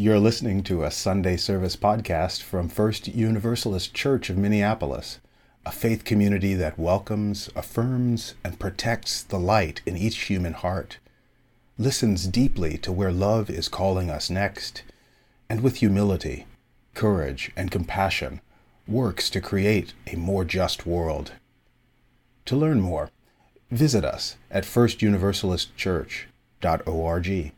You're listening to a Sunday service podcast from First Universalist Church of Minneapolis, a faith community that welcomes, affirms, and protects the light in each human heart, listens deeply to where love is calling us next, and with humility, courage, and compassion works to create a more just world. To learn more, visit us at firstuniversalistchurch.org.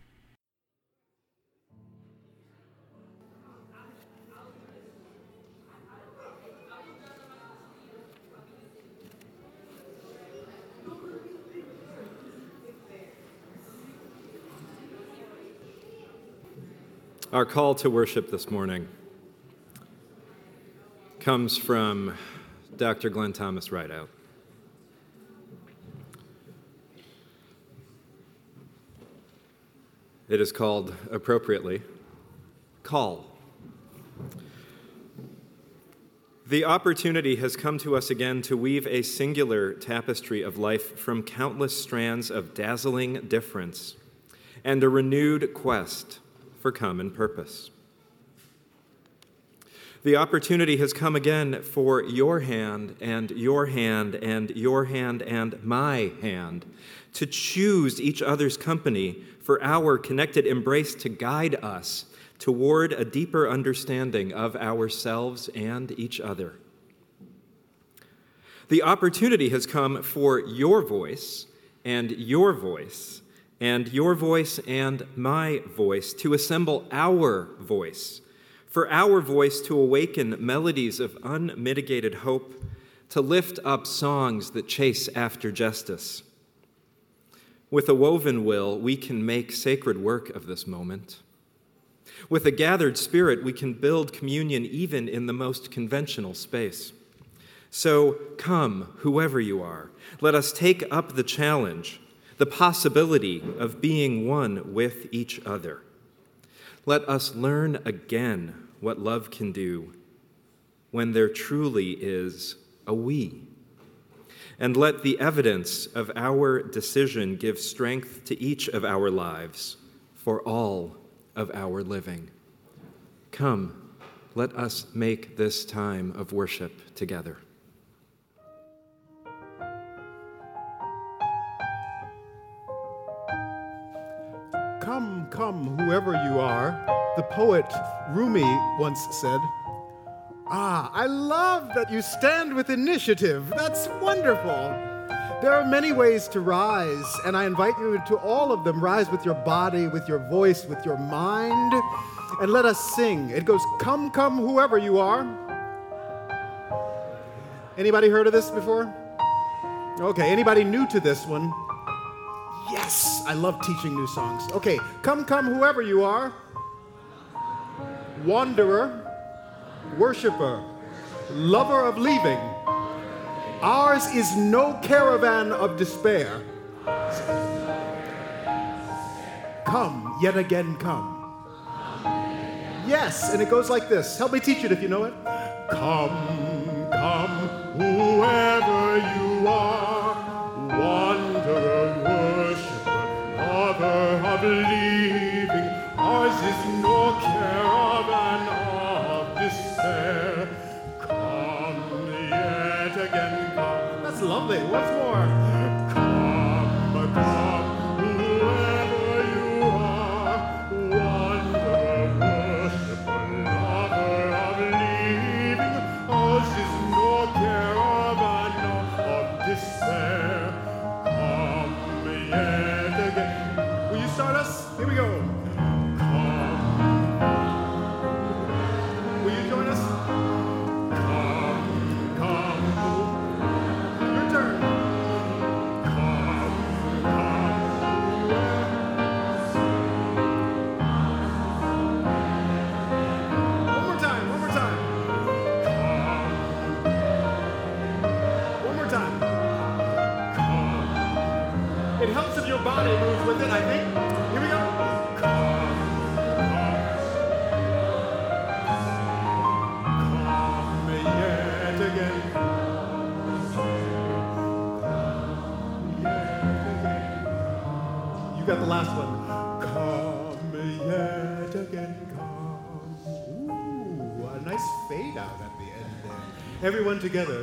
Our call to worship this morning comes from Dr. Glen Thomas Rideout. It is called, appropriately, Call. The opportunity has come to us again to weave a singular tapestry of life from countless strands of dazzling difference and a renewed quest for common purpose. The opportunity has come again for your hand and your hand and your hand and my hand to choose each other's company for our connected embrace to guide us toward a deeper understanding of ourselves and each other. The opportunity has come for your voice and your voice and your voice and my voice to assemble our voice, for our voice to awaken melodies of unmitigated hope, to lift up songs that chase after justice. With a woven will, we can make sacred work of this moment. With a gathered spirit, we can build communion even in the most conventional space. So come, whoever you are, let us take up the challenge the possibility of being one with each other. Let us learn again what love can do when there truly is a we. And let the evidence of our decision give strength to each of our lives for all of our living. Come, let us make this time of worship together. Come, whoever you are, the poet Rumi once said. Ah, I love that you stand with initiative. That's wonderful. There are many ways to rise, and I invite you to all of them. Rise with your body, with your voice, with your mind, and let us sing. It goes, Come, come, whoever you are. Anybody heard of this before? Okay, anybody new to this one? Yes, I love teaching new songs. Okay, come, come, whoever you are. Wanderer, worshiper, lover of leaving. Ours is no caravan of despair. Come, yet again come. Yes, and it goes like this. Help me teach it if you know it. Come, come, whoever you are, wanderer, of leaving. Ours is no caravan of despair. Come yet again, come. That's lovely. What's more. Together.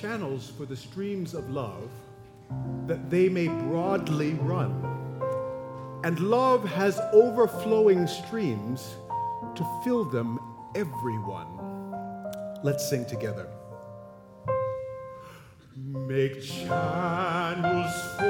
Channels for the streams of love that they may broadly run. And love has overflowing streams to fill them everyone. Let's sing together. Make channels for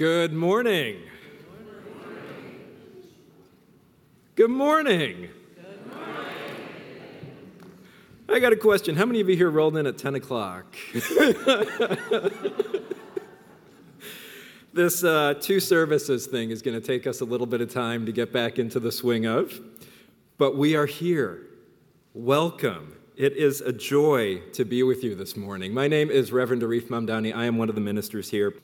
Good morning. Good morning. I got a question. How many of you here rolled in at 10 o'clock? this uh, two services thing is going to take us a little bit of time to get back into the swing of, but we are here. Welcome. It is a joy to be with you this morning. My name is Reverend Arif Mamdani. I am one of the ministers here.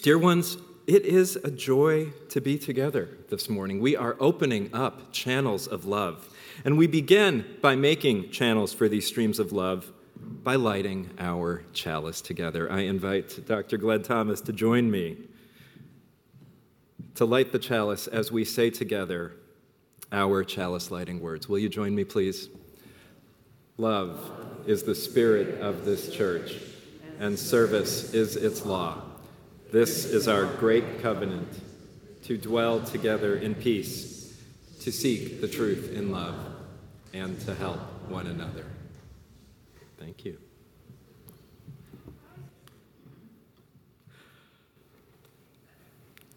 Dear ones, it is a joy to be together this morning. We are opening up channels of love. And we begin by making channels for these streams of love by lighting our chalice together. I invite Dr. Glen Thomas to join me to light the chalice as we say together our chalice lighting words. Will you join me, please? Love is the spirit of this church, and service is its law. This is our great covenant to dwell together in peace, to seek the truth in love, and to help one another. Thank you.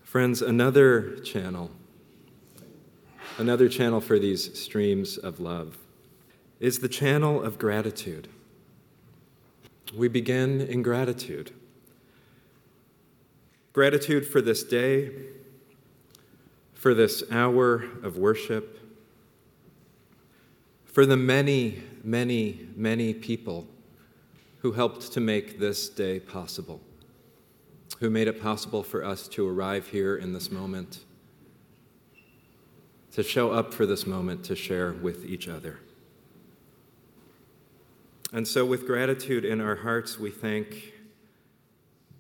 Friends, another channel, another channel for these streams of love is the channel of gratitude. We begin in gratitude. Gratitude for this day, for this hour of worship, for the many, many, many people who helped to make this day possible, who made it possible for us to arrive here in this moment, to show up for this moment, to share with each other. And so, with gratitude in our hearts, we thank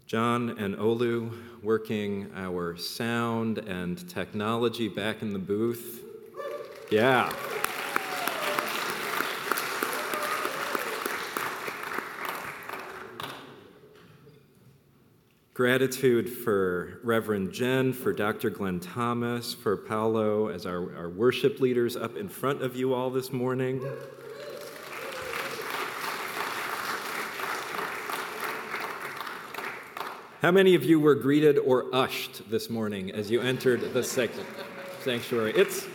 John and Olu working our sound and technology back in the booth. Yeah. Gratitude for Reverend Jen, for Dr. Glen Thomas, for Paolo as our, our worship leaders up in front of you all this morning. How many of you were greeted or ushed this morning as you entered the sanctuary? It's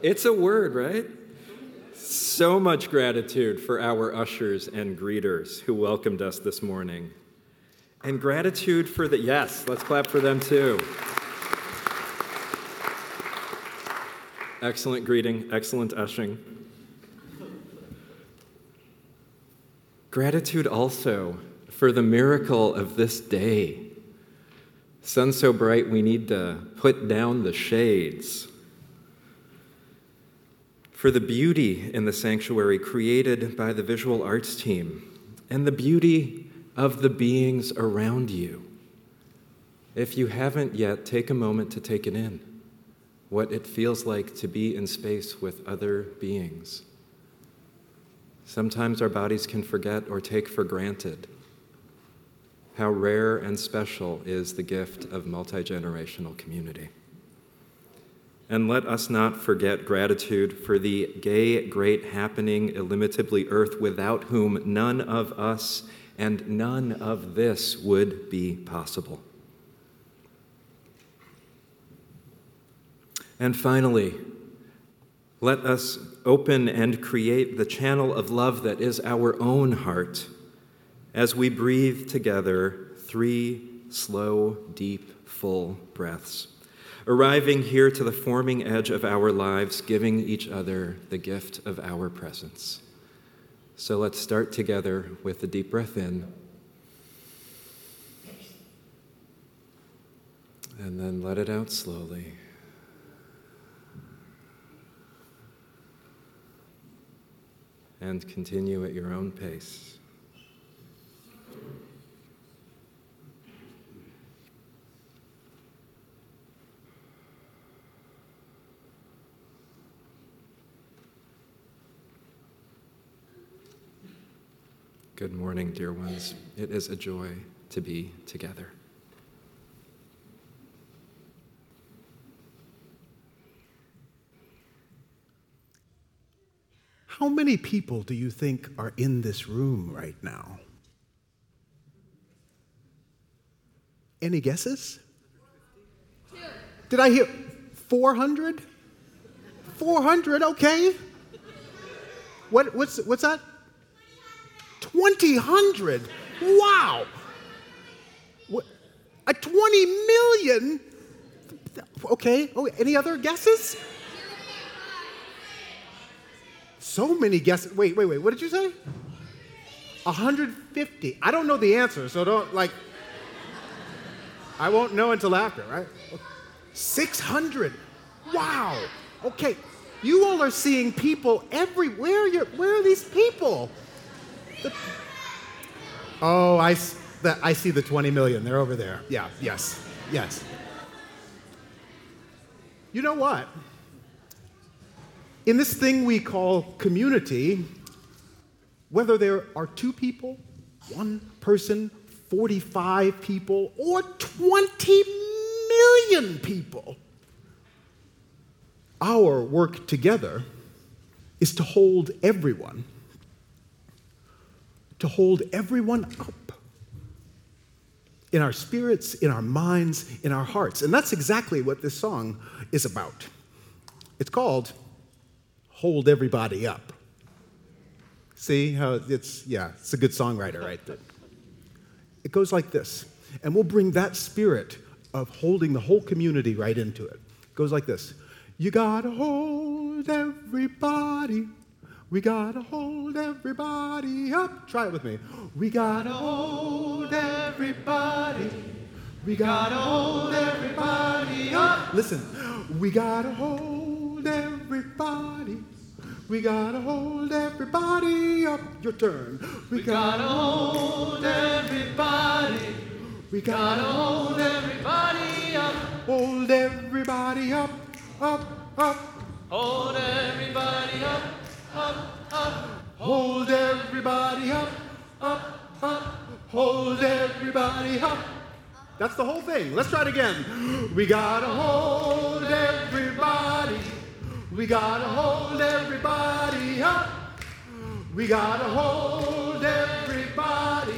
It's a word, right? So much gratitude for our ushers and greeters who welcomed us this morning. And gratitude for the, yes, let's clap for them too. Excellent greeting, excellent ushing. Gratitude also for the miracle of this day. Sun so bright we need to put down the shades. For the beauty in the sanctuary created by the visual arts team and the beauty of the beings around you. If you haven't yet, take a moment to take it in what it feels like to be in space with other beings. Sometimes our bodies can forget or take for granted how rare and special is the gift of multi generational community. And let us not forget gratitude for the gay, great, happening, illimitably earth without whom none of us and none of this would be possible. And finally, let us open and create the channel of love that is our own heart as we breathe together three slow, deep, full breaths, arriving here to the forming edge of our lives, giving each other the gift of our presence. So let's start together with a deep breath in. And then let it out slowly. and continue at your own pace. Good morning, dear ones. It is a joy to be together. How many people do you think are in this room right now? Any guesses? Did I hear 400? 400, okay. What, what's, what's that? 2,000. Wow. A 20 million? Okay, oh, any other guesses? So many guesses. Wait, wait, wait. What did you say? 150. I don't know the answer, so don't like. I won't know until after, right? 600. Wow. Okay. You all are seeing people everywhere. Where are these people? The, oh, I, the, I see the 20 million. They're over there. Yeah, yes, yes. You know what? In this thing we call community, whether there are two people, one person, 45 people, or 20 million people, our work together is to hold everyone, to hold everyone up in our spirits, in our minds, in our hearts. And that's exactly what this song is about. It's called hold everybody up. See how it's, yeah, it's a good songwriter right there. It goes like this, and we'll bring that spirit of holding the whole community right into it. It goes like this You gotta hold everybody. We gotta hold everybody up. Try it with me. We gotta hold everybody. We gotta hold everybody up. Listen, we gotta hold everybody. We gotta hold everybody up. Your turn. We, we gotta, gotta hold everybody. We gotta, gotta hold everybody up. Hold everybody up, up, up. Hold everybody up, up, up. Hold everybody up, up, up. Hold everybody up. That's the whole thing. Let's try it again. We gotta hold everybody. We gotta hold everybody up. We gotta hold everybody.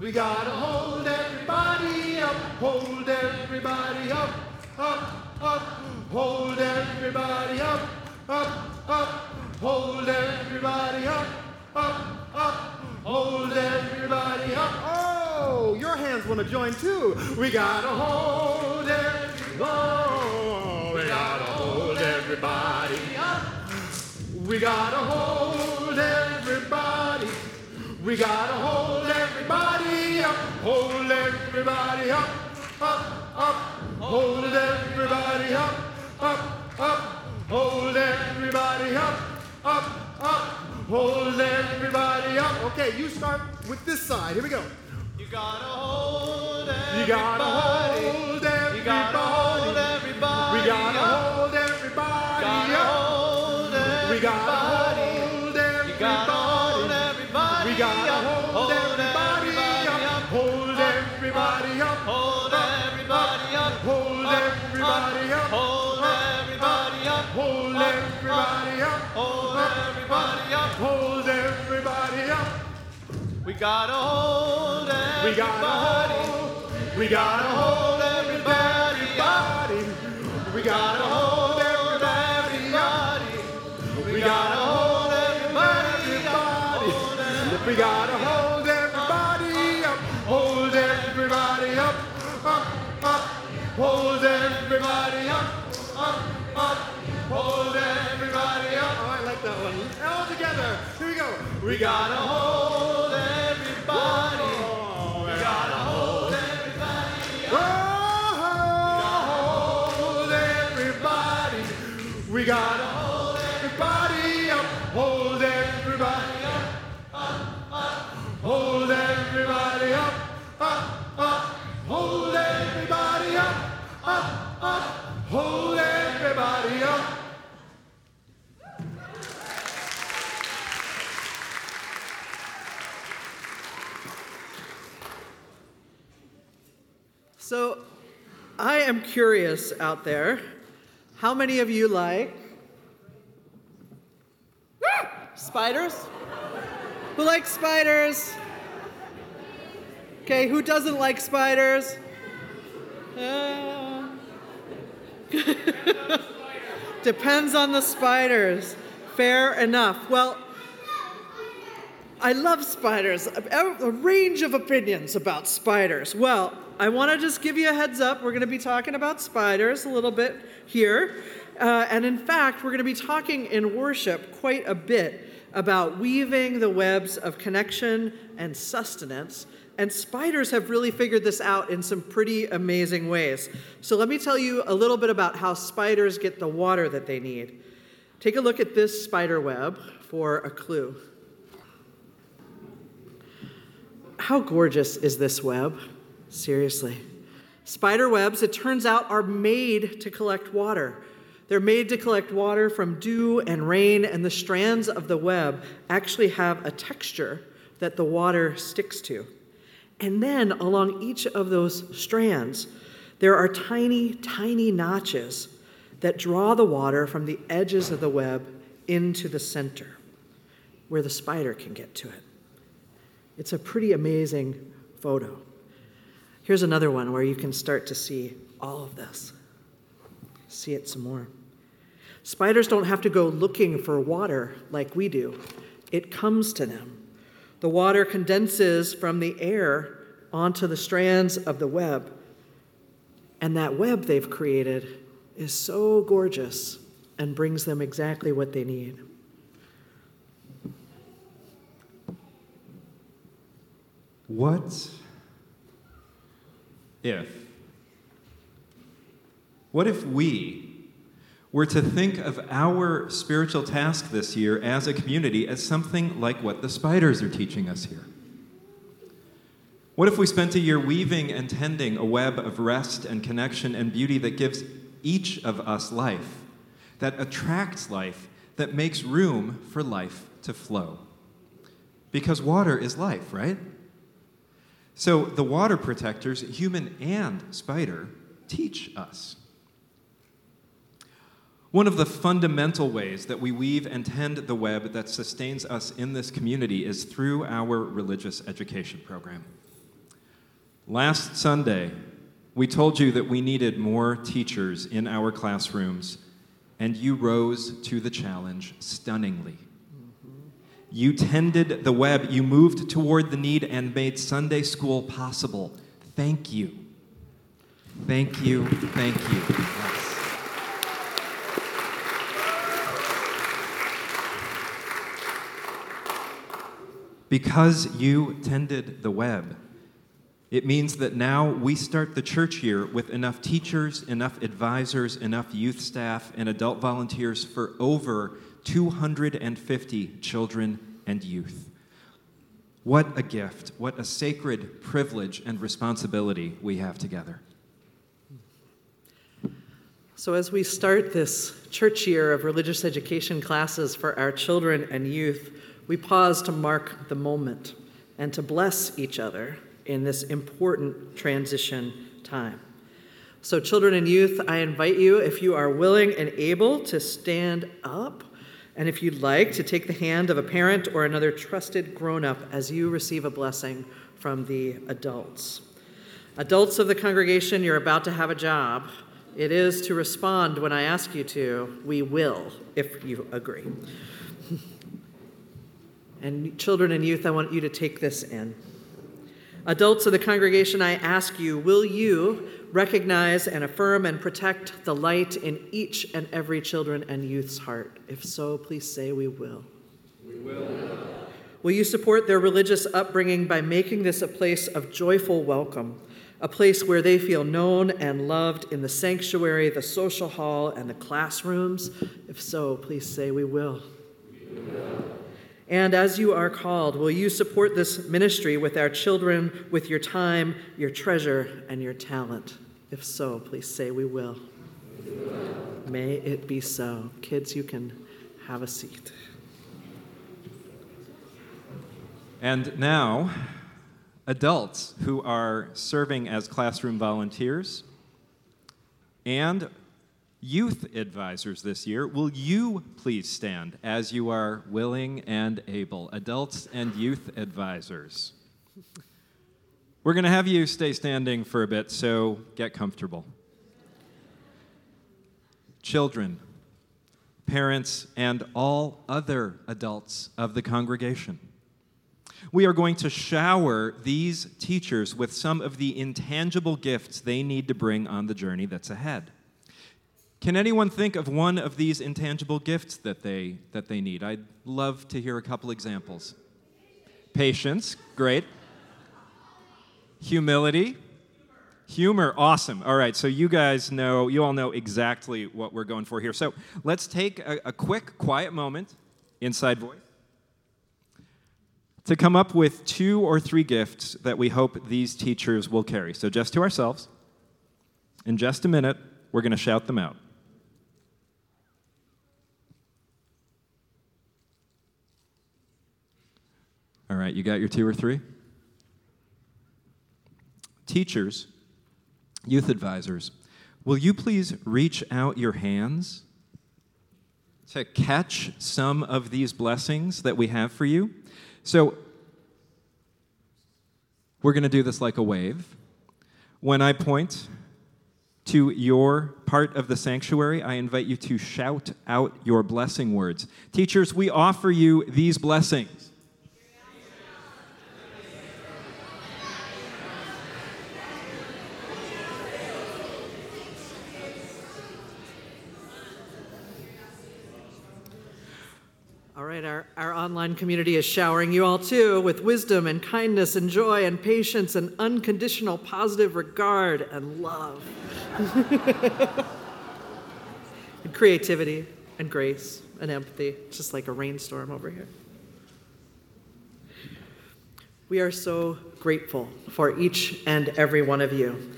We gotta hold everybody up. Hold everybody up, up, up. Hold everybody up. up, up. Hold everybody up, up, up. Hold everybody up. Oh, your hands want to join too. We gotta hold everybody. We gotta hold everybody up. We gotta hold everybody. We gotta hold everybody up. Hold everybody up, up, up. Hold everybody up, up, up. Hold everybody up, up, up. Hold everybody up. Okay, you start with this side. Here we go. You gotta hold everybody. You gotta hold everybody. You gotta hold We gotta hold everybody. We gotta hold. We gotta hold everybody. We gotta hold everybody. We gotta hold everybody up. We gotta hold everybody up. Hold everybody up. Up, up. Hold everybody up. Up, up. Hold everybody up. Oh, I like that one. All together. Here we go. We gotta hold We gotta hold everybody up. Hold everybody up. up, up. Hold everybody up. Up, up. Hold everybody up. Up, up. Hold everybody up. So, I am curious out there. How many of you like spiders? Who likes spiders? Okay, who doesn't like spiders? Uh, Depends on the spiders. Fair enough. Well, I love spiders. A, a range of opinions about spiders. Well, I want to just give you a heads up. We're going to be talking about spiders a little bit here. Uh, and in fact, we're going to be talking in worship quite a bit about weaving the webs of connection and sustenance. And spiders have really figured this out in some pretty amazing ways. So let me tell you a little bit about how spiders get the water that they need. Take a look at this spider web for a clue. How gorgeous is this web? Seriously. Spider webs, it turns out, are made to collect water. They're made to collect water from dew and rain, and the strands of the web actually have a texture that the water sticks to. And then along each of those strands, there are tiny, tiny notches that draw the water from the edges of the web into the center, where the spider can get to it. It's a pretty amazing photo. Here's another one where you can start to see all of this. See it some more. Spiders don't have to go looking for water like we do, it comes to them. The water condenses from the air onto the strands of the web. And that web they've created is so gorgeous and brings them exactly what they need. What if? What if we were to think of our spiritual task this year as a community as something like what the spiders are teaching us here? What if we spent a year weaving and tending a web of rest and connection and beauty that gives each of us life, that attracts life, that makes room for life to flow? Because water is life, right? So the water protectors, human and spider, teach us. One of the fundamental ways that we weave and tend the web that sustains us in this community is through our religious education program. Last Sunday, we told you that we needed more teachers in our classrooms and you rose to the challenge stunningly. You tended the web, you moved toward the need, and made Sunday school possible. Thank you. Thank you. Thank you. Yes. Because you tended the web, it means that now we start the church year with enough teachers, enough advisors, enough youth staff, and adult volunteers for over 250 children and youth. What a gift, what a sacred privilege and responsibility we have together. So, as we start this church year of religious education classes for our children and youth, we pause to mark the moment and to bless each other in this important transition time. So, children and youth, I invite you, if you are willing and able, to stand up. And if you'd like, to take the hand of a parent or another trusted grown up as you receive a blessing from the adults. Adults of the congregation, you're about to have a job. It is to respond when I ask you to. We will, if you agree. and children and youth, I want you to take this in. Adults of the congregation, I ask you, will you recognize and affirm and protect the light in each and every children and youth's heart? If so, please say we will. We will. Will you support their religious upbringing by making this a place of joyful welcome, a place where they feel known and loved in the sanctuary, the social hall, and the classrooms? If so, please say we will. We will. And as you are called, will you support this ministry with our children with your time, your treasure, and your talent? If so, please say we will. May it be so. Kids, you can have a seat. And now, adults who are serving as classroom volunteers and youth advisors this year. Will you please stand as you are willing and able? Adults and youth advisors. We're going to have you stay standing for a bit, so get comfortable. Children, parents, and all other adults of the congregation. We are going to shower these teachers with some of the intangible gifts they need to bring on the journey that's ahead. Can anyone think of one of these intangible gifts that they, that they need? I'd love to hear a couple examples. Patience, great. Humility, humor, awesome. All right, so you guys know, you all know exactly what we're going for here. So let's take a, a quick, quiet moment, inside voice, to come up with two or three gifts that we hope these teachers will carry. So just to ourselves, in just a minute, we're going to shout them out. All right, you got your two or three? Teachers, youth advisors, will you please reach out your hands to catch some of these blessings that we have for you? So, we're going to do this like a wave. When I point to your part of the sanctuary, I invite you to shout out your blessing words. Teachers, we offer you these blessings. right, our, online community is showering you all too with wisdom and kindness and joy and patience and unconditional positive regard and love. and creativity and grace and empathy. Just like a rainstorm over here. We are so grateful for each and every one of you.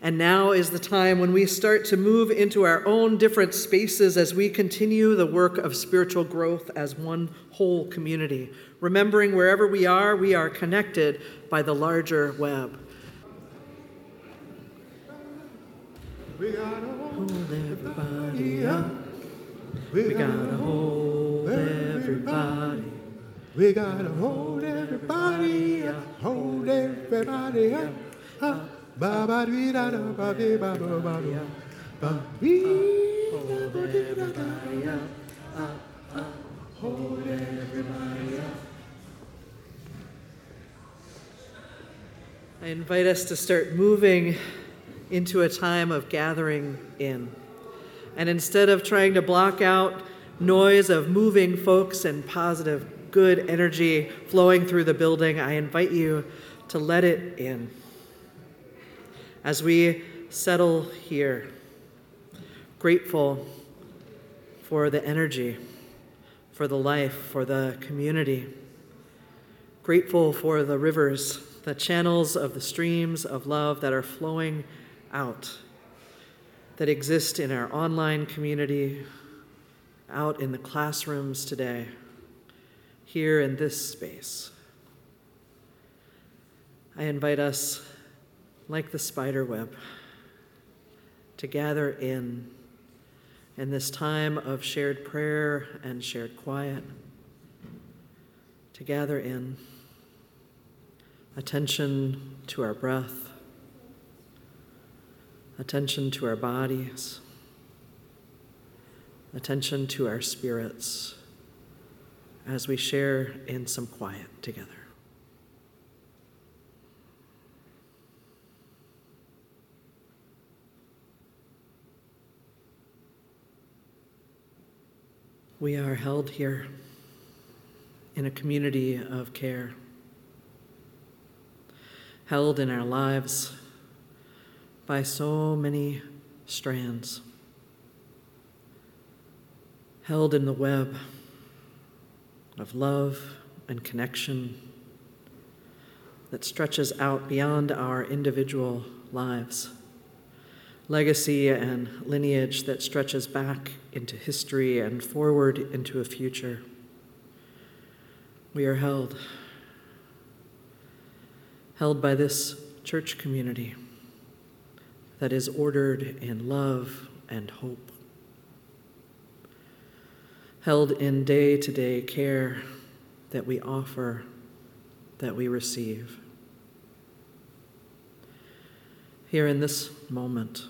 And now is the time when we start to move into our own different spaces as we continue the work of spiritual growth as one whole community, remembering wherever we are, we are connected by the larger web. We gotta hold everybody up. We gotta hold everybody. We gotta hold everybody up. Hold everybody up. I invite us to start moving into a time of gathering in. And instead of trying to block out noise of moving folks and positive, good energy flowing through the building, I invite you to let it in. As we settle here, grateful for the energy, for the life, for the community, grateful for the rivers, the channels of the streams of love that are flowing out, that exist in our online community, out in the classrooms today, here in this space. I invite us, like the spider web, to gather in in this time of shared prayer and shared quiet, to gather in attention to our breath, attention to our bodies, attention to our spirits as we share in some quiet together. We are held here in a community of care, held in our lives by so many strands, held in the web of love and connection that stretches out beyond our individual lives legacy and lineage that stretches back into history and forward into a future. We are held, held by this church community that is ordered in love and hope, held in day to day care that we offer, that we receive. Here in this moment,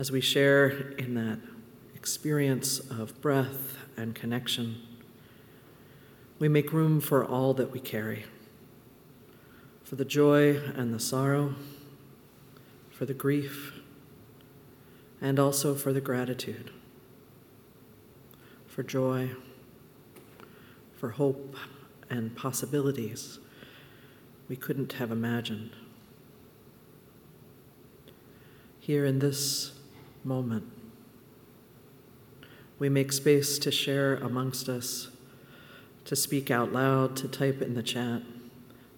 as we share in that experience of breath and connection, we make room for all that we carry for the joy and the sorrow, for the grief, and also for the gratitude, for joy, for hope and possibilities we couldn't have imagined. Here in this moment. We make space to share amongst us, to speak out loud, to type in the chat,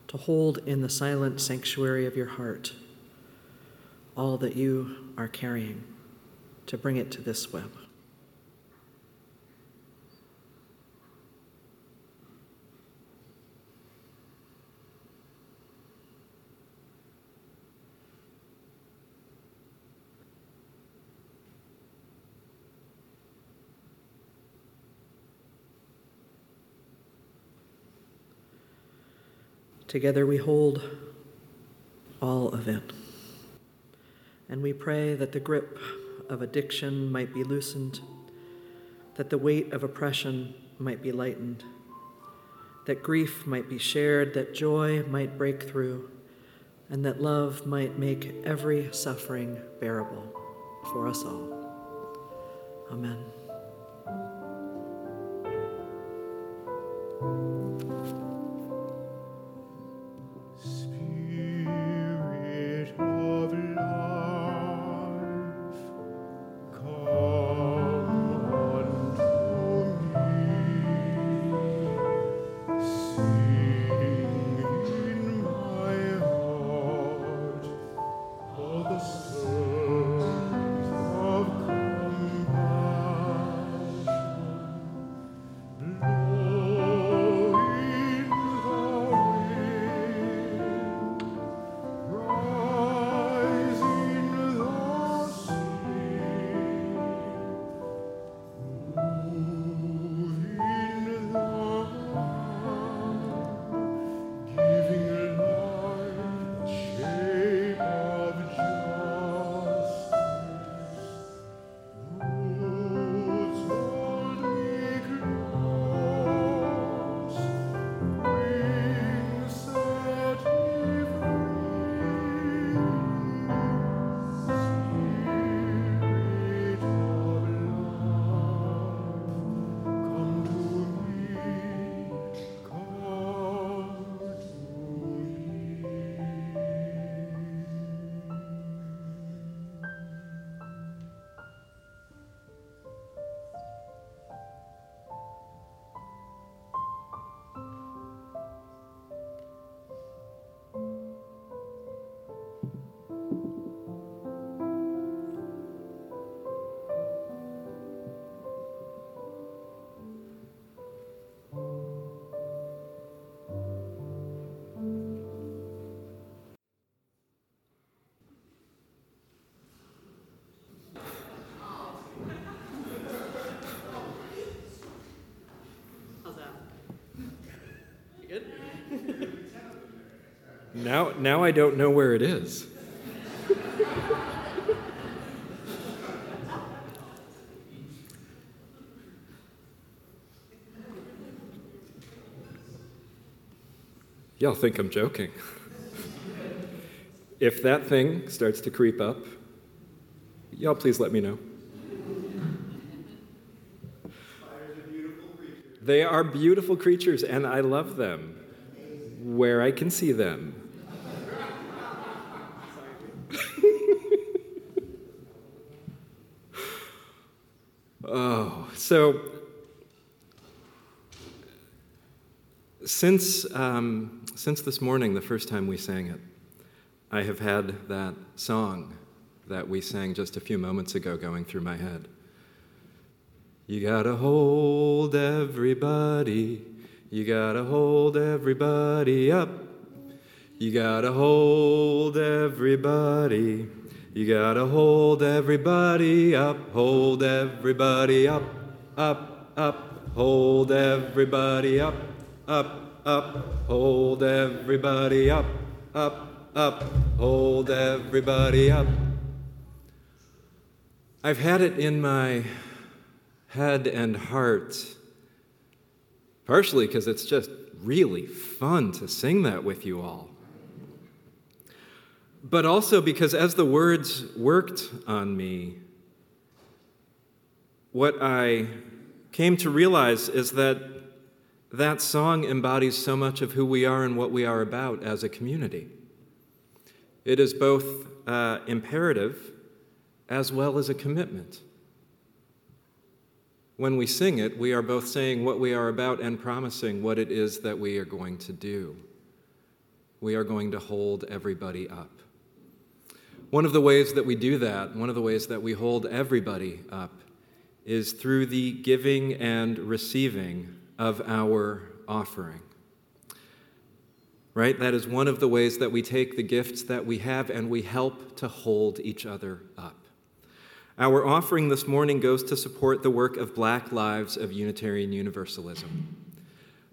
to hold in the silent sanctuary of your heart all that you are carrying, to bring it to this web. Together we hold all of it. And we pray that the grip of addiction might be loosened, that the weight of oppression might be lightened, that grief might be shared, that joy might break through, and that love might make every suffering bearable for us all. Amen. Now, now I don't know where it is. Y'all think I'm joking. if that thing starts to creep up, y'all please let me know. They are beautiful creatures, and I love them where I can see them. oh, so since, um, since this morning, the first time we sang it, I have had that song that we sang just a few moments ago going through my head. You gotta hold everybody. You gotta hold everybody up. You gotta hold everybody. You gotta hold everybody up. Hold everybody up, up, up. Hold everybody up, up, up. Hold everybody up, up, up. Hold everybody up. I've had it in my head and heart. Partially because it's just really fun to sing that with you all. But also because as the words worked on me, what I came to realize is that that song embodies so much of who we are and what we are about as a community. It is both uh, imperative as well as a commitment. When we sing it, we are both saying what we are about and promising what it is that we are going to do. We are going to hold everybody up. One of the ways that we do that, one of the ways that we hold everybody up, is through the giving and receiving of our offering. Right? That is one of the ways that we take the gifts that we have and we help to hold each other up. Our offering this morning goes to support the work of Black Lives of Unitarian Universalism.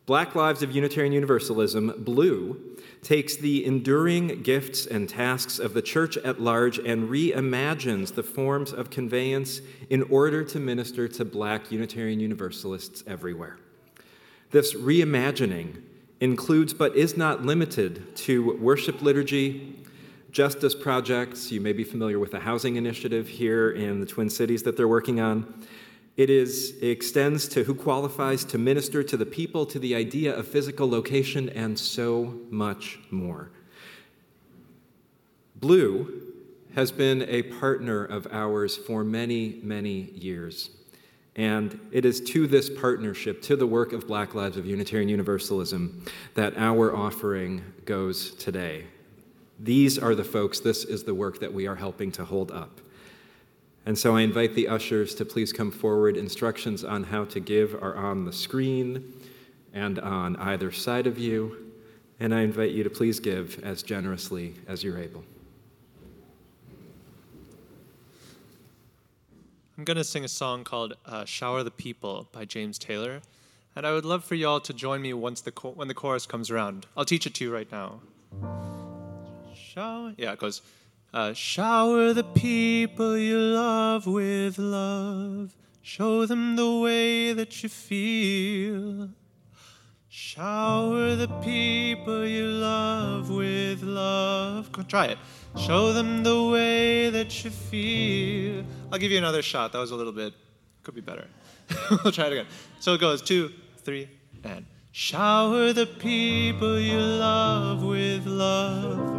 Black Lives of Unitarian Universalism, BLUU, takes the enduring gifts and tasks of the church at large and reimagines the forms of conveyance in order to minister to black Unitarian Universalists everywhere. This reimagining includes but is not limited to worship liturgy, justice projects. You may be familiar with the housing initiative here in the Twin Cities that they're working on. It, is, it extends to who qualifies to minister to the people, to the idea of physical location, and so much more. BLUU has been a partner of ours for many, many years. And it is to this partnership, to the work of Black Lives of Unitarian Universalism, that our offering goes today. These are the folks, this is the work that we are helping to hold up. And so I invite the ushers to please come forward. Instructions on how to give are on the screen and on either side of you. And I invite you to please give as generously as you're able. I'm going to sing a song called uh, Shower the People by James Taylor. And I would love for y'all to join me once the when the chorus comes around. I'll teach it to you right now shower. Yeah, it goes, uh, shower the people you love with love. Show them the way that you feel. Shower the people you love with love. Go, try it. Show them the way that you feel. I'll give you another shot. That was a little bit, could be better. we'll try it again. So it goes two, three, and shower the people you love with love.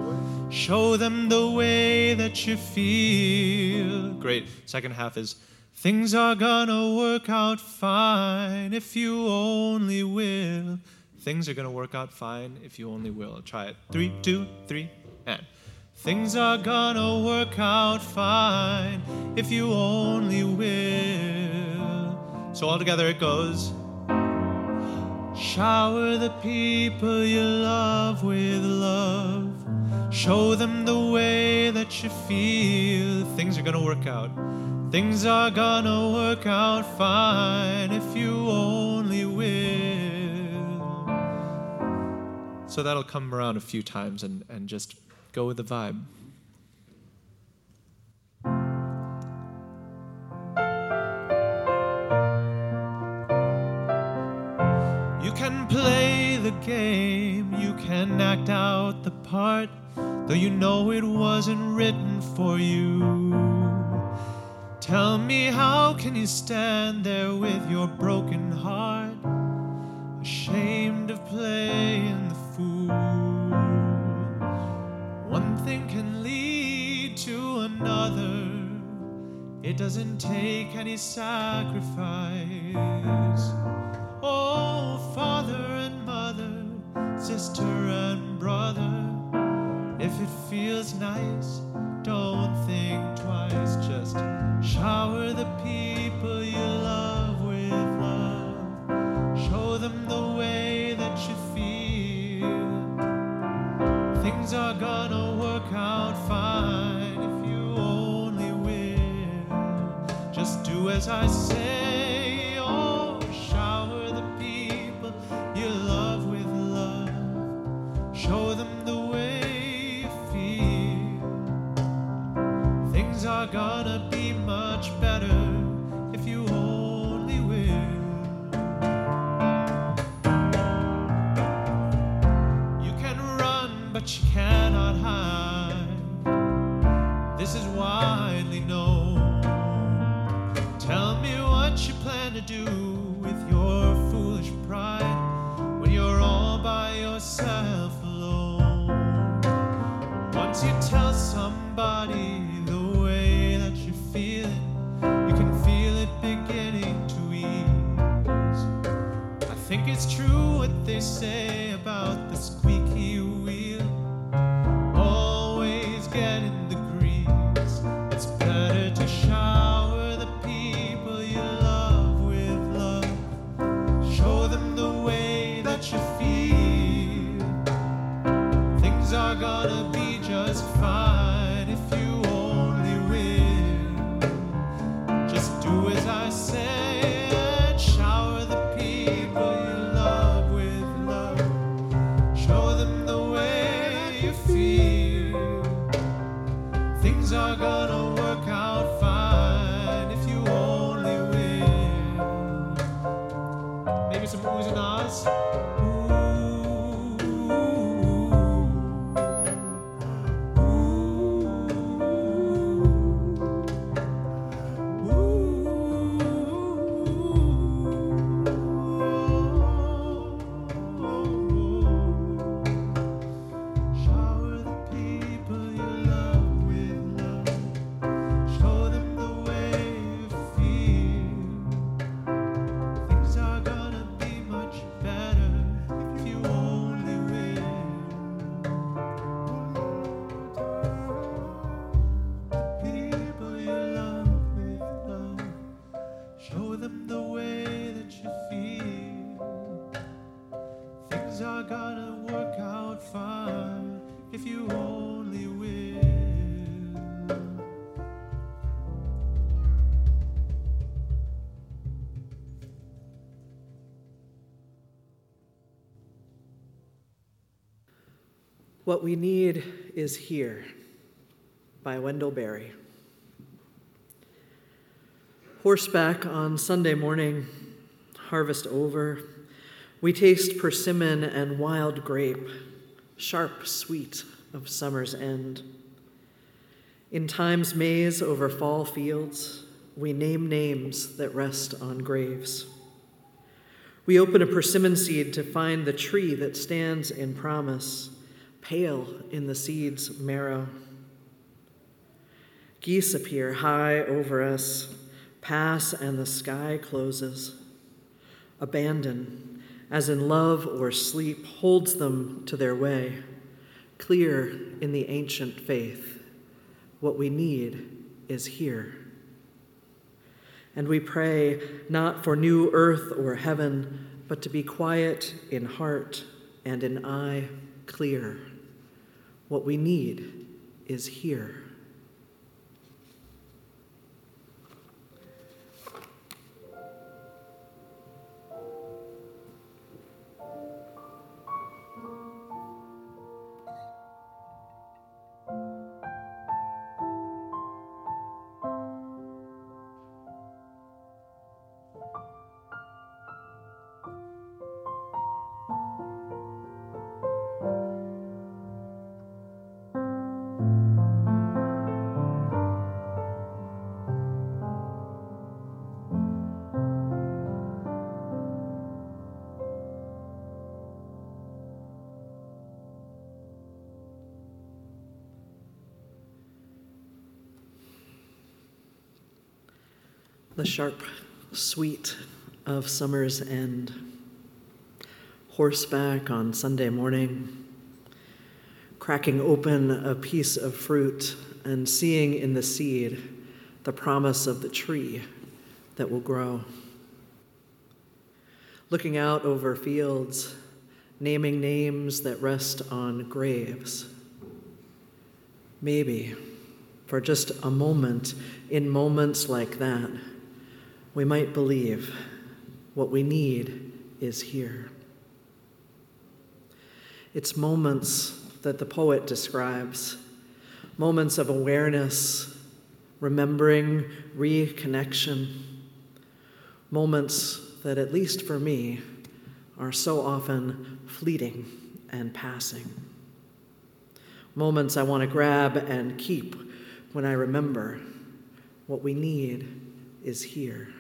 Show them the way that you feel. Great. Second half is things are gonna work out fine if you only will. Things are gonna work out fine if you only will. Try it. Three, two, three, and. Things are gonna work out fine if you only will. So all together it goes. Shower the people you love with love. Show them the way that you feel. Things are gonna work out. Things are gonna work out fine if you only will. So that'll come around a few times and, and just go with the vibe. You can play the game, you can act out the part, though you know it wasn't written for you. Tell me, how can you stand there with your broken heart, ashamed of playing the fool? One thing can lead to another, it doesn't take any sacrifice. Oh, father sister and brother, if it feels nice, don't think twice. Just shower the people you love with love. Show them the way that you feel. Things are gonna work out fine if you only will. Just do as I say. Are gonna be much better if you only will. You can run, but you cannot hide. This is widely known. Tell me what you plan to do What We Need Is Here by Wendell Berry. Horseback on Sunday morning, harvest over, we taste persimmon and wild grape, sharp sweet of summer's end. In time's maze over fall fields, we name names that rest on graves. We open a persimmon seed to find the tree that stands in promise, pale in the seed's marrow. Geese appear high over us, pass, and the sky closes. Abandon, as in love or sleep, holds them to their way, clear in the ancient faith. What we need is here. And we pray not for new earth or heaven, but to be quiet in heart and in eye clear. What we need is here. Sharp sweet of summer's end. Horseback on Sunday morning, cracking open a piece of fruit and seeing in the seed the promise of the tree that will grow. Looking out over fields, naming names that rest on graves. Maybe, for just a moment, in moments like that, we might believe what we need is here. It's moments that the poet describes moments of awareness, remembering, reconnection, moments that, at least for me, are so often fleeting and passing. Moments I want to grab and keep when I remember what we need is here.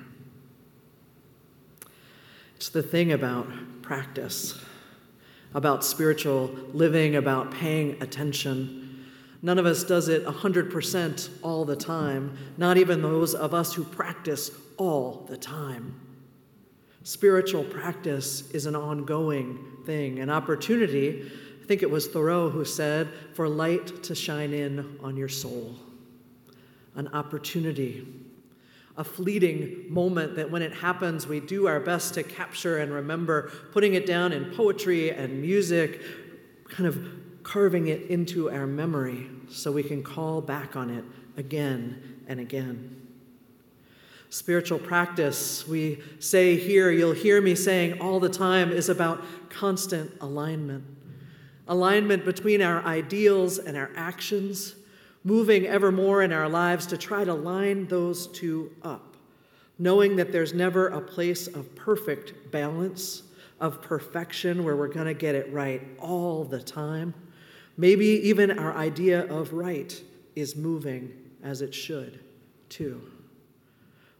It's the thing about practice, about spiritual living, about paying attention. None of us does it 100% all the time, not even those of us who practice all the time. Spiritual practice is an ongoing thing, an opportunity. I think it was Thoreau who said, for light to shine in on your soul. An opportunity, a fleeting moment that when it happens, we do our best to capture and remember, putting it down in poetry and music, kind of carving it into our memory so we can call back on it again and again spiritual practice, we say here, you'll hear me saying all the time, is about constant alignment. Alignment between our ideals and our actions, moving ever more in our lives to try to line those two up, knowing that there's never a place of perfect balance, of perfection where we're going to get it right all the time. Maybe even our idea of right is moving as it should, too.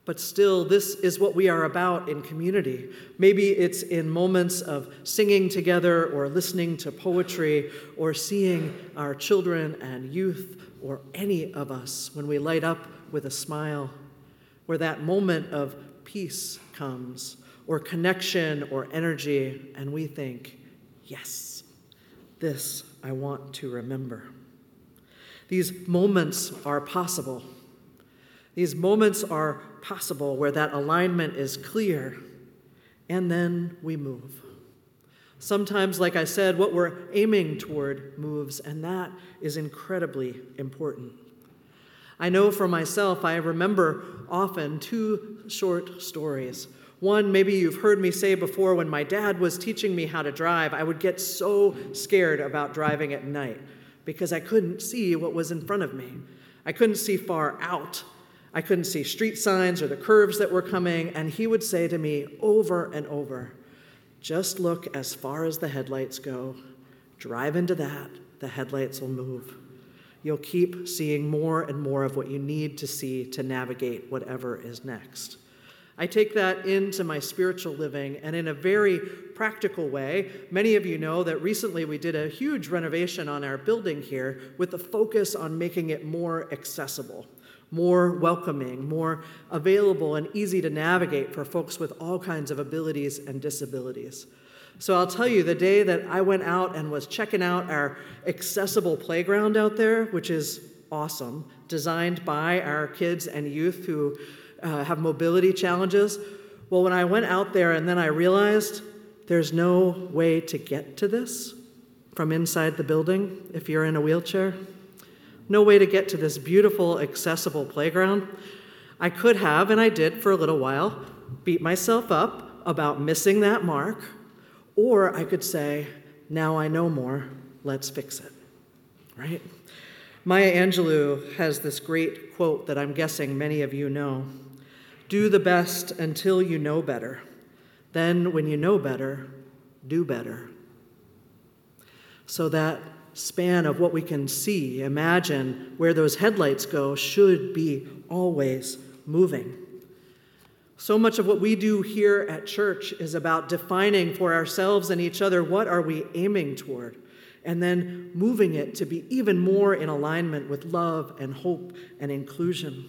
But still, this is what we are about in community. Maybe it's in moments of singing together or listening to poetry or seeing our children and youth or any of us when we light up with a smile, where that moment of peace comes or connection or energy, and we think, yes, this I want to remember. These moments are possible. These moments are possible where that alignment is clear, and then we move. Sometimes, like I said, what we're aiming toward moves, and that is incredibly important. I know for myself, I remember often two short stories. One, maybe you've heard me say before, when my dad was teaching me how to drive, I would get so scared about driving at night because I couldn't see what was in front of me. I couldn't see far out I couldn't see street signs or the curves that were coming, and he would say to me over and over, just look as far as the headlights go. Drive into that, the headlights will move. You'll keep seeing more and more of what you need to see to navigate whatever is next. I take that into my spiritual living, and in a very practical way, many of you know that recently we did a huge renovation on our building here with a focus on making it more accessible more welcoming, more available, and easy to navigate for folks with all kinds of abilities and disabilities. So I'll tell you, the day that I went out and was checking out our accessible playground out there, which is awesome, designed by our kids and youth who uh, have mobility challenges. Well, when I went out there and then I realized there's no way to get to this from inside the building if you're in a wheelchair no way to get to this beautiful, accessible playground. I could have, and I did for a little while, beat myself up about missing that mark, or I could say, now I know more, let's fix it, right? Maya Angelou has this great quote that I'm guessing many of you know Do the best until you know better. Then, when you know better, do better. So that span of what we can see, imagine where those headlights go, should be always moving. So much of what we do here at church is about defining for ourselves and each other what are we aiming toward, and then moving it to be even more in alignment with love and hope and inclusion.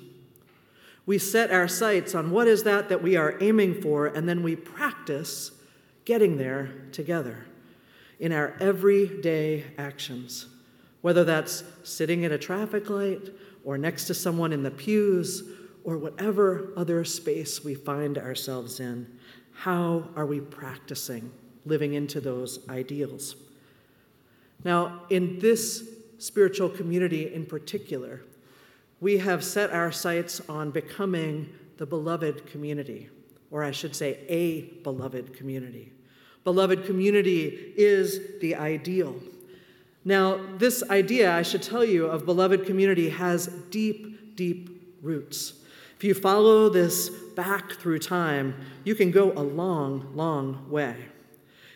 We set our sights on what is that that we are aiming for, and then we practice getting there together in our everyday actions, whether that's sitting at a traffic light or next to someone in the pews or whatever other space we find ourselves in. How are we practicing living into those ideals? Now, in this spiritual community in particular, we have set our sights on becoming the beloved community, or I should say, a beloved community. Beloved community is the ideal. Now, this idea, I should tell you, of beloved community has deep, deep roots. If you follow this back through time, you can go a long, long way.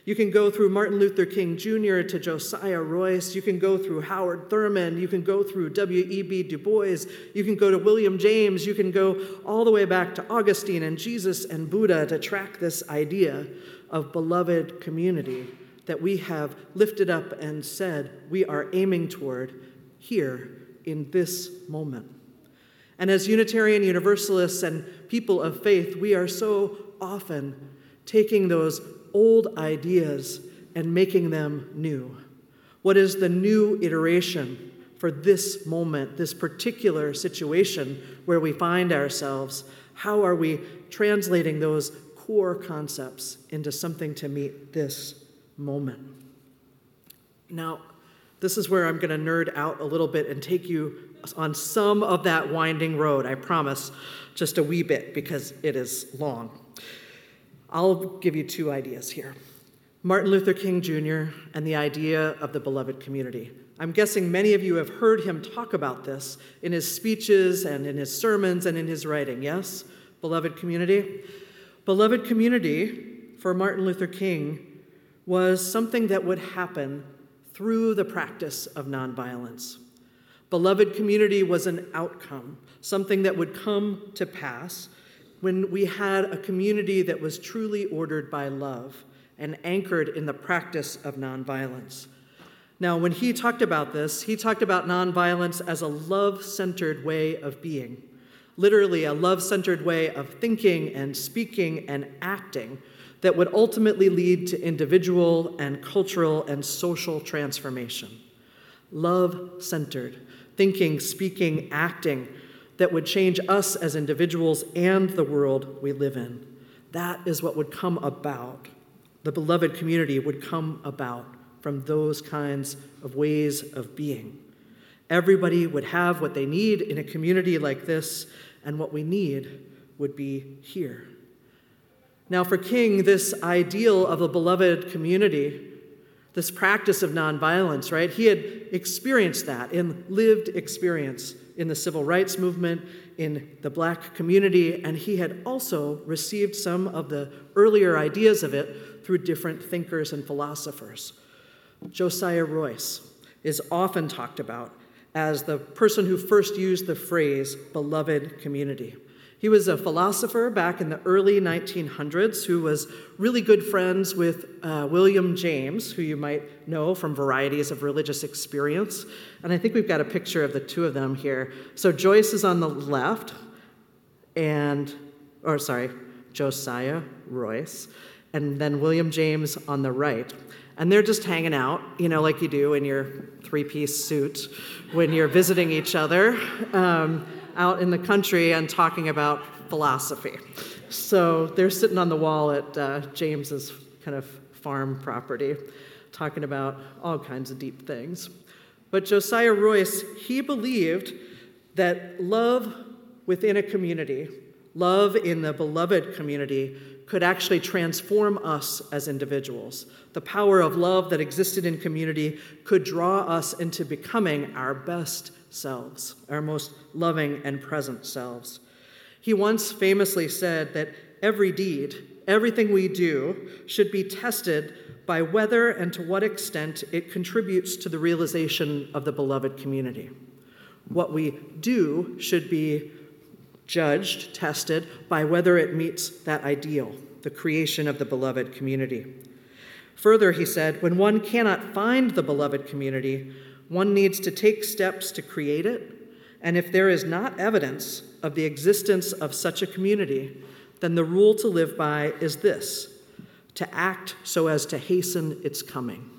You can go through Martin Luther King Jr. to Josiah Royce. You can go through Howard Thurman. You can go through W.E.B. Du Bois. You can go to William James. You can go all the way back to Augustine and Jesus and Buddha to track this idea of beloved community that we have lifted up and said we are aiming toward here in this moment. And as Unitarian Universalists and people of faith, we are so often taking those old ideas and making them new? What is the new iteration for this moment, this particular situation where we find ourselves? How are we translating those core concepts into something to meet this moment? Now, this is where I'm going to nerd out a little bit and take you on some of that winding road, I promise, just a wee bit because it is long. I'll give you two ideas here Martin Luther King Jr. and the idea of the beloved community. I'm guessing many of you have heard him talk about this in his speeches and in his sermons and in his writing, yes? Beloved community? Beloved community for Martin Luther King was something that would happen through the practice of nonviolence. Beloved community was an outcome, something that would come to pass when we had a community that was truly ordered by love and anchored in the practice of nonviolence. Now, when he talked about this, he talked about nonviolence as a love centered way of being, literally, a love centered way of thinking and speaking and acting that would ultimately lead to individual and cultural and social transformation. Love centered, thinking, speaking, acting that would change us as individuals and the world we live in. That is what would come about. The beloved community would come about from those kinds of ways of being. Everybody would have what they need in a community like this, and what we need would be here. Now, for King, this ideal of a beloved community, this practice of nonviolence, right? He had experienced that in lived experience in the civil rights movement, in the black community, and he had also received some of the earlier ideas of it through different thinkers and philosophers. Josiah Royce is often talked about as the person who first used the phrase beloved community. He was a philosopher back in the early 1900s who was really good friends with uh, William James, who you might know from varieties of religious experience. And I think we've got a picture of the two of them here. So Joyce is on the left, and, or sorry, Josiah Royce, and then William James on the right. And they're just hanging out, you know, like you do in your three piece suit when you're visiting each other. Um, out in the country and talking about philosophy. So they're sitting on the wall at uh, James's kind of farm property, talking about all kinds of deep things. But Josiah Royce, he believed that love within a community, love in the beloved community, could actually transform us as individuals. The power of love that existed in community could draw us into becoming our best selves, our most loving and present selves. He once famously said that every deed, everything we do, should be tested by whether and to what extent it contributes to the realization of the beloved community. What we do should be judged, tested by whether it meets that ideal, the creation of the beloved community. Further, he said, when one cannot find the beloved community, one needs to take steps to create it And if there is not evidence of the existence of such a community, then the rule to live by is this to act so as to hasten its coming.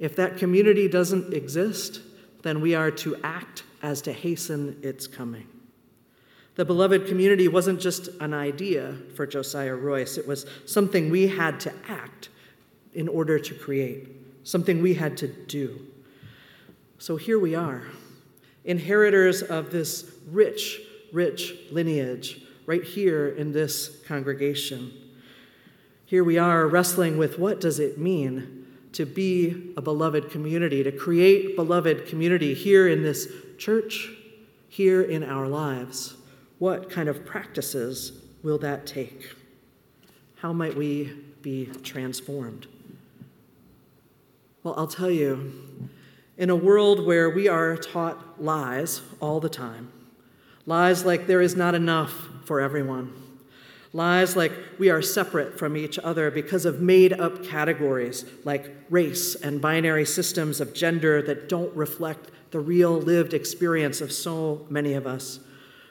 If that community doesn't exist, then we are to act as to hasten its coming. The beloved community wasn't just an idea for Josiah Royce, it was something we had to act in order to create, something we had to do. So here we are, inheritors of this rich, rich lineage right here in this congregation. Here we are wrestling with what does it mean to be a beloved community, to create beloved community here in this church, here in our lives. What kind of practices will that take? How might we be transformed? Well, I'll tell you, in a world where we are taught lies all the time, lies like there is not enough for everyone, lies like we are separate from each other because of made up categories like race and binary systems of gender that don't reflect the real lived experience of so many of us.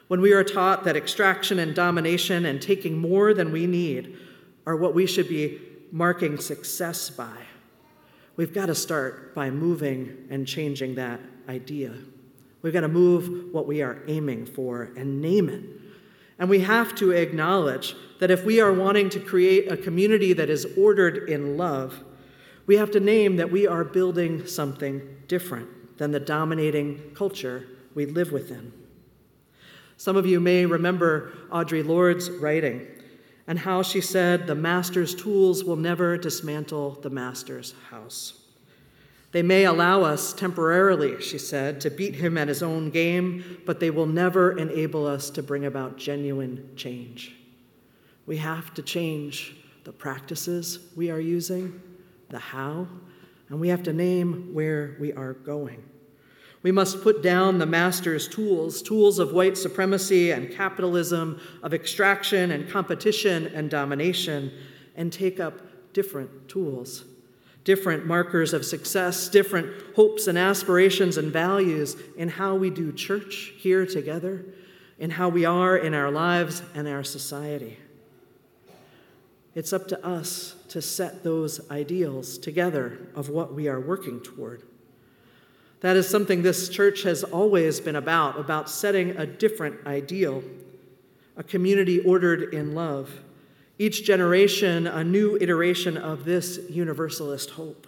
When we are taught that extraction and domination and taking more than we need are what we should be marking success by We've got to start by moving and changing that idea. We've got to move what we are aiming for and name it. And we have to acknowledge that if we are wanting to create a community that is ordered in love, we have to name that we are building something different than the dominating culture we live within. Some of you may remember Audre Lorde's writing and how she said, The master's tools will never dismantle the master's house. They may allow us temporarily, she said, to beat him at his own game, but they will never enable us to bring about genuine change. We have to change the practices we are using, the how, and we have to name where we are going. We must put down the master's tools, tools of white supremacy and capitalism, of extraction and competition and domination, and take up different tools, different markers of success, different hopes and aspirations and values in how we do church here together, in how we are in our lives and our society. It's up to us to set those ideals together of what we are working toward. That is something this church has always been about, about setting a different ideal, a community ordered in love. Each generation, a new iteration of this universalist hope.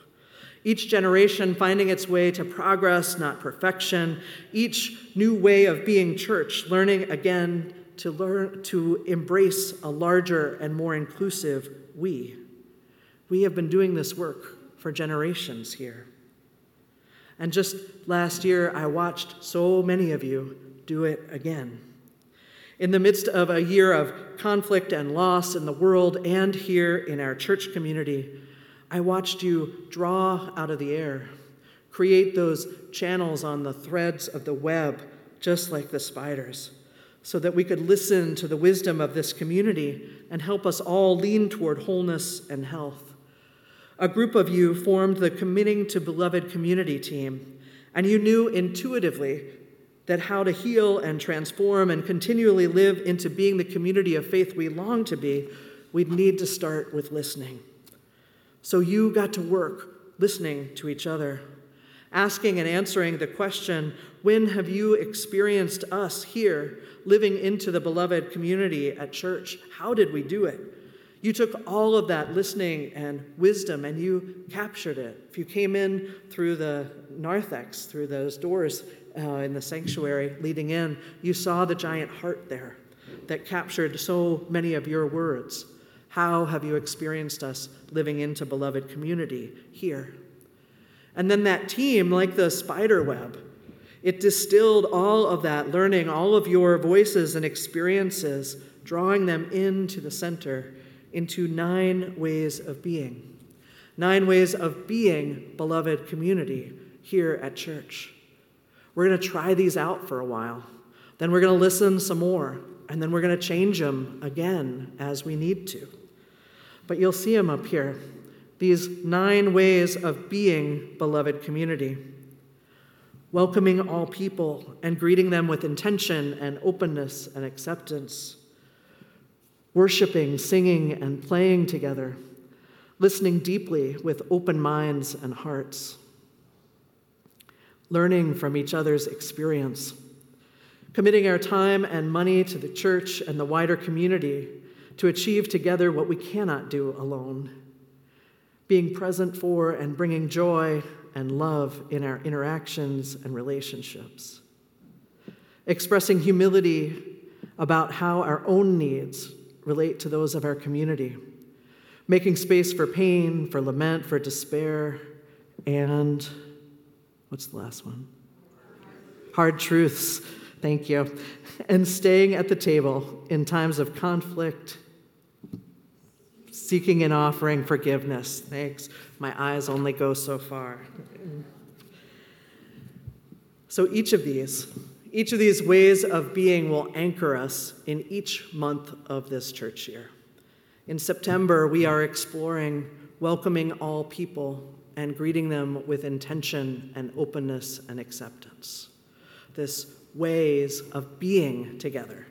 Each generation finding its way to progress, not perfection. Each new way of being church, learning again to learn to embrace a larger and more inclusive we. We have been doing this work for generations here. And just last year, I watched so many of you do it again. In the midst of a year of conflict and loss in the world and here in our church community, I watched you draw out of the air, create those channels on the threads of the web, just like the spiders, so that we could listen to the wisdom of this community and help us all lean toward wholeness and health. A group of you formed the Committing to Beloved Community team, and you knew intuitively that how to heal and transform and continually live into being the community of faith we long to be, we'd need to start with listening. So you got to work listening to each other, asking and answering the question when have you experienced us here living into the beloved community at church? How did we do it? You took all of that listening and wisdom and you captured it. If you came in through the narthex, through those doors uh, in the sanctuary leading in, you saw the giant heart there that captured so many of your words. How have you experienced us living into beloved community here? And then that team, like the spider web, it distilled all of that learning, all of your voices and experiences, drawing them into the center into nine ways of being. Nine ways of being beloved community here at church. We're going to try these out for a while. Then we're going to listen some more. And then we're going to change them again as we need to. But you'll see them up here these nine ways of being beloved community. welcoming all people and greeting them with intention and openness and acceptance, worshiping, singing, and playing together, listening deeply with open minds and hearts, learning from each other's experience, committing our time and money to the church and the wider community to achieve together what we cannot do alone, being present for and bringing joy and love in our interactions and relationships, expressing humility about how our own needs relate to those of our community, making space for pain, for lament, for despair, and what's the last one? Hard truths. Thank you. And staying at the table in times of conflict, seeking and offering forgiveness. Thanks. My eyes only go so far. So each of these, each of these ways of being will anchor us in each month of this church year. In September, we are exploring welcoming all people and greeting them with intention and openness and acceptance. This ways of being together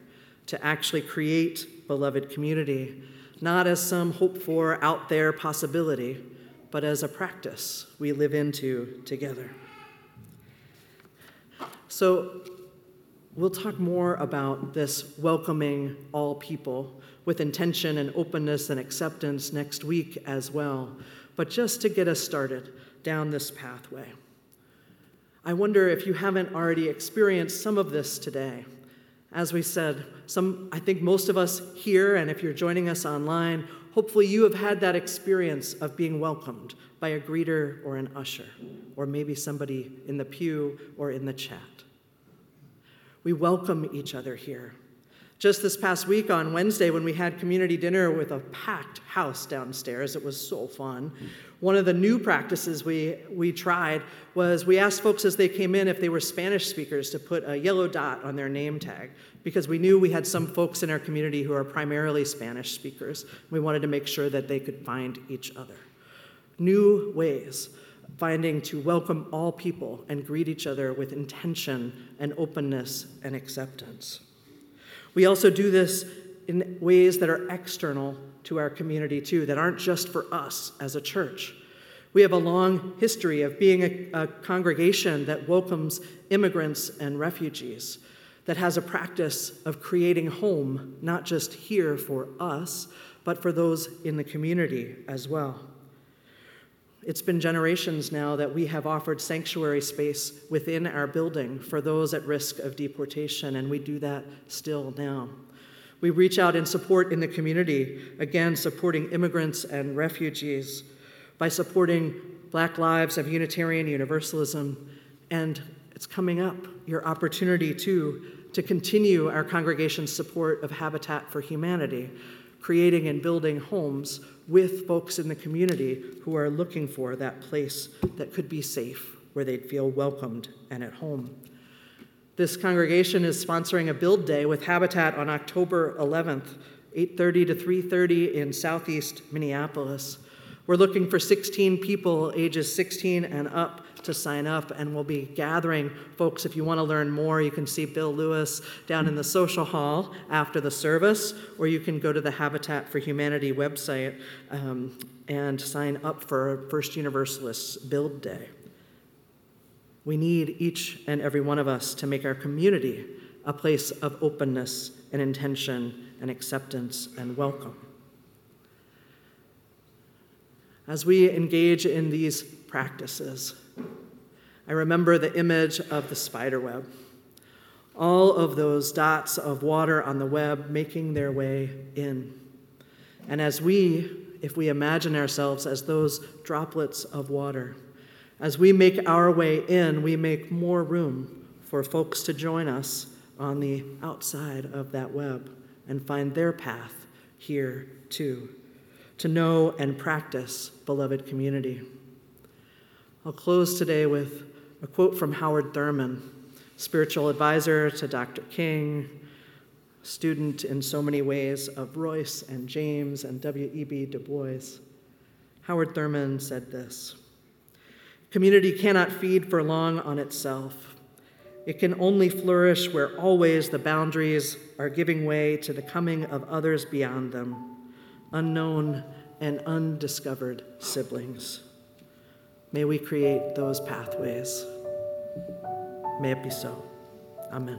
to actually create beloved community, not as some hope for out there possibility, but as a practice we live into together. So, we'll talk more about this welcoming all people with intention and openness and acceptance next week as well. But just to get us started down this pathway, I wonder if you haven't already experienced some of this today. As we said, some, I think most of us here, and if you're joining us online, hopefully you have had that experience of being welcomed by a greeter or an usher, or maybe somebody in the pew or in the chat. We welcome each other here. Just this past week on Wednesday, when we had community dinner with a packed house downstairs, it was so fun. One of the new practices we, we tried was we asked folks as they came in if they were Spanish speakers to put a yellow dot on their name tag because we knew we had some folks in our community who are primarily Spanish speakers. We wanted to make sure that they could find each other. New ways finding to welcome all people and greet each other with intention and openness and acceptance. We also do this in ways that are external to our community, too, that aren't just for us as a church. We have a long history of being a, a, congregation that welcomes immigrants and refugees, that has a practice of creating home, not just here for us, but for those in the community as well. It's been generations now that we have offered sanctuary space within our building for those at risk of deportation, and we do that still now. We reach out and support in the community, again, supporting immigrants and refugees by supporting Black Lives of Unitarian Universalism. And it's coming up, your opportunity too, to continue our congregation's support of Habitat for Humanity, creating and building homes with folks in the community who are looking for that place that could be safe, where they'd feel welcomed and at home. This congregation is sponsoring a build day with Habitat on October 11th, 8:30 to 3:30 in southeast Minneapolis. We're looking for 16 people ages 16 and up to sign up, and we'll be gathering folks. If you want to learn more, you can see Bill Lewis down in the social hall after the service, or you can go to the Habitat for Humanity website um, and sign up for First Universalists Build Day. We need each and every one of us to make our community a place of openness and intention and acceptance and welcome. As we engage in these practices, I remember the image of the spider web. All of those dots of water on the web making their way in. And as we, if we imagine ourselves as those droplets of water, as we make our way in, we make more room for folks to join us on the outside of that web and find their path here too, to know and practice beloved community. I'll close today with a quote from Howard Thurman, spiritual advisor to Dr. King, student in so many ways of Royce and James and W.E.B. Du Bois. Howard Thurman said this Community cannot feed for long on itself. It can only flourish where always the boundaries are giving way to the coming of others beyond them, unknown and undiscovered siblings. May we create those pathways. May it be so. Amen.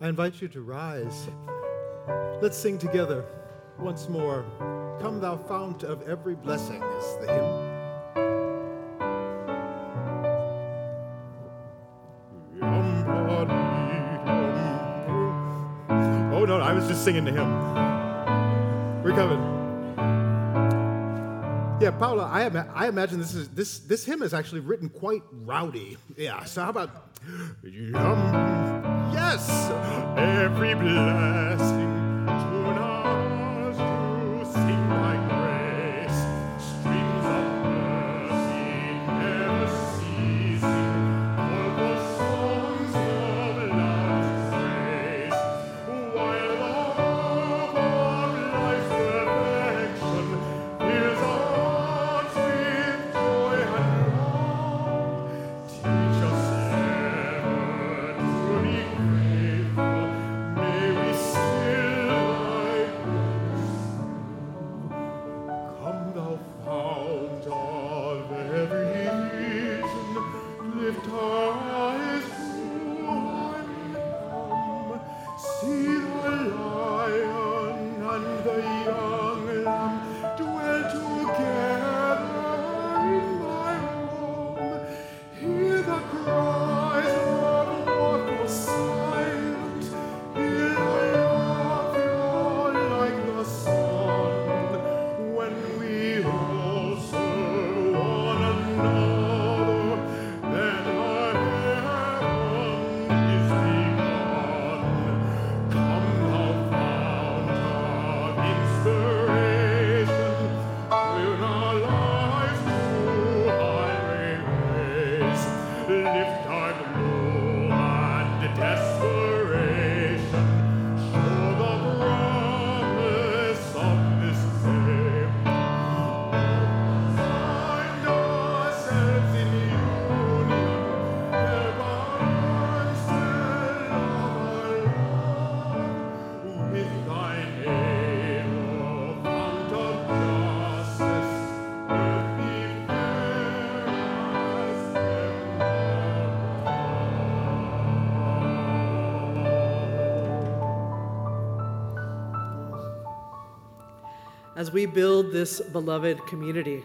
I invite you to rise. Let's sing together once more. Come, thou fount of every blessing, is the hymn. Oh no, I was just singing to him. We're coming. Yeah, Paolo, I, I imagine this is this this hymn is actually written quite rowdy. Yeah, so how about Yum, yes, every blessing As we build this beloved community,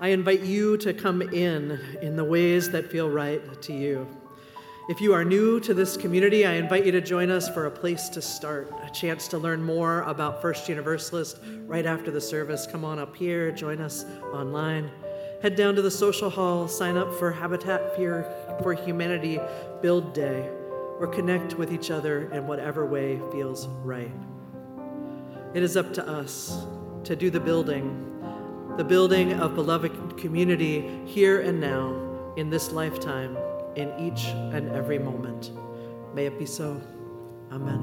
I invite you to come in in the ways that feel right to you. If you are new to this community, I invite you to join us for a place to start, a chance to learn more about First Universalist right after the service. Come on up here, join us online. Head down to the social hall, sign up for Habitat for Humanity Build Day, or connect with each other in whatever way feels right. It is up to us to do the building, the building of beloved community here and now, in this lifetime, in each and every moment. May it be so. Amen.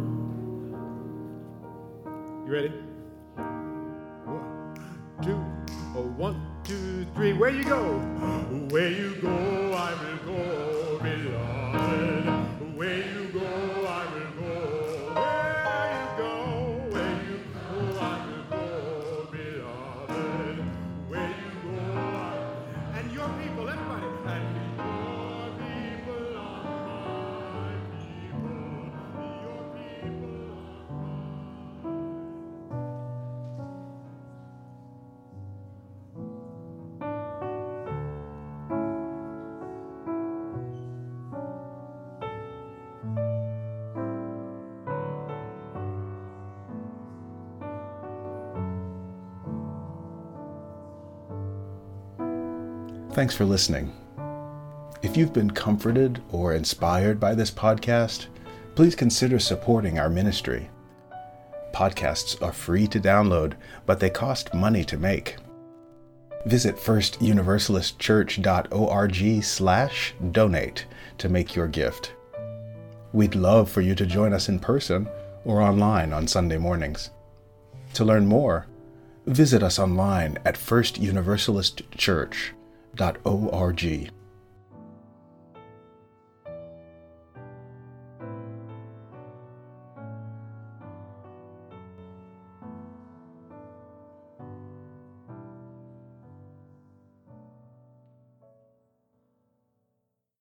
You ready? One, two, oh, one, two, three. Where you go? Where you go, I will go, beloved. Where you Thanks for listening. If you've been comforted or inspired by this podcast, please consider supporting our ministry. Podcasts are free to download, but they cost money to make. Visit firstuniversalistchurch.org slash donate to make your gift. We'd love for you to join us in person or online on Sunday mornings. To learn more, Visit us online at firstuniversalistchurch.org.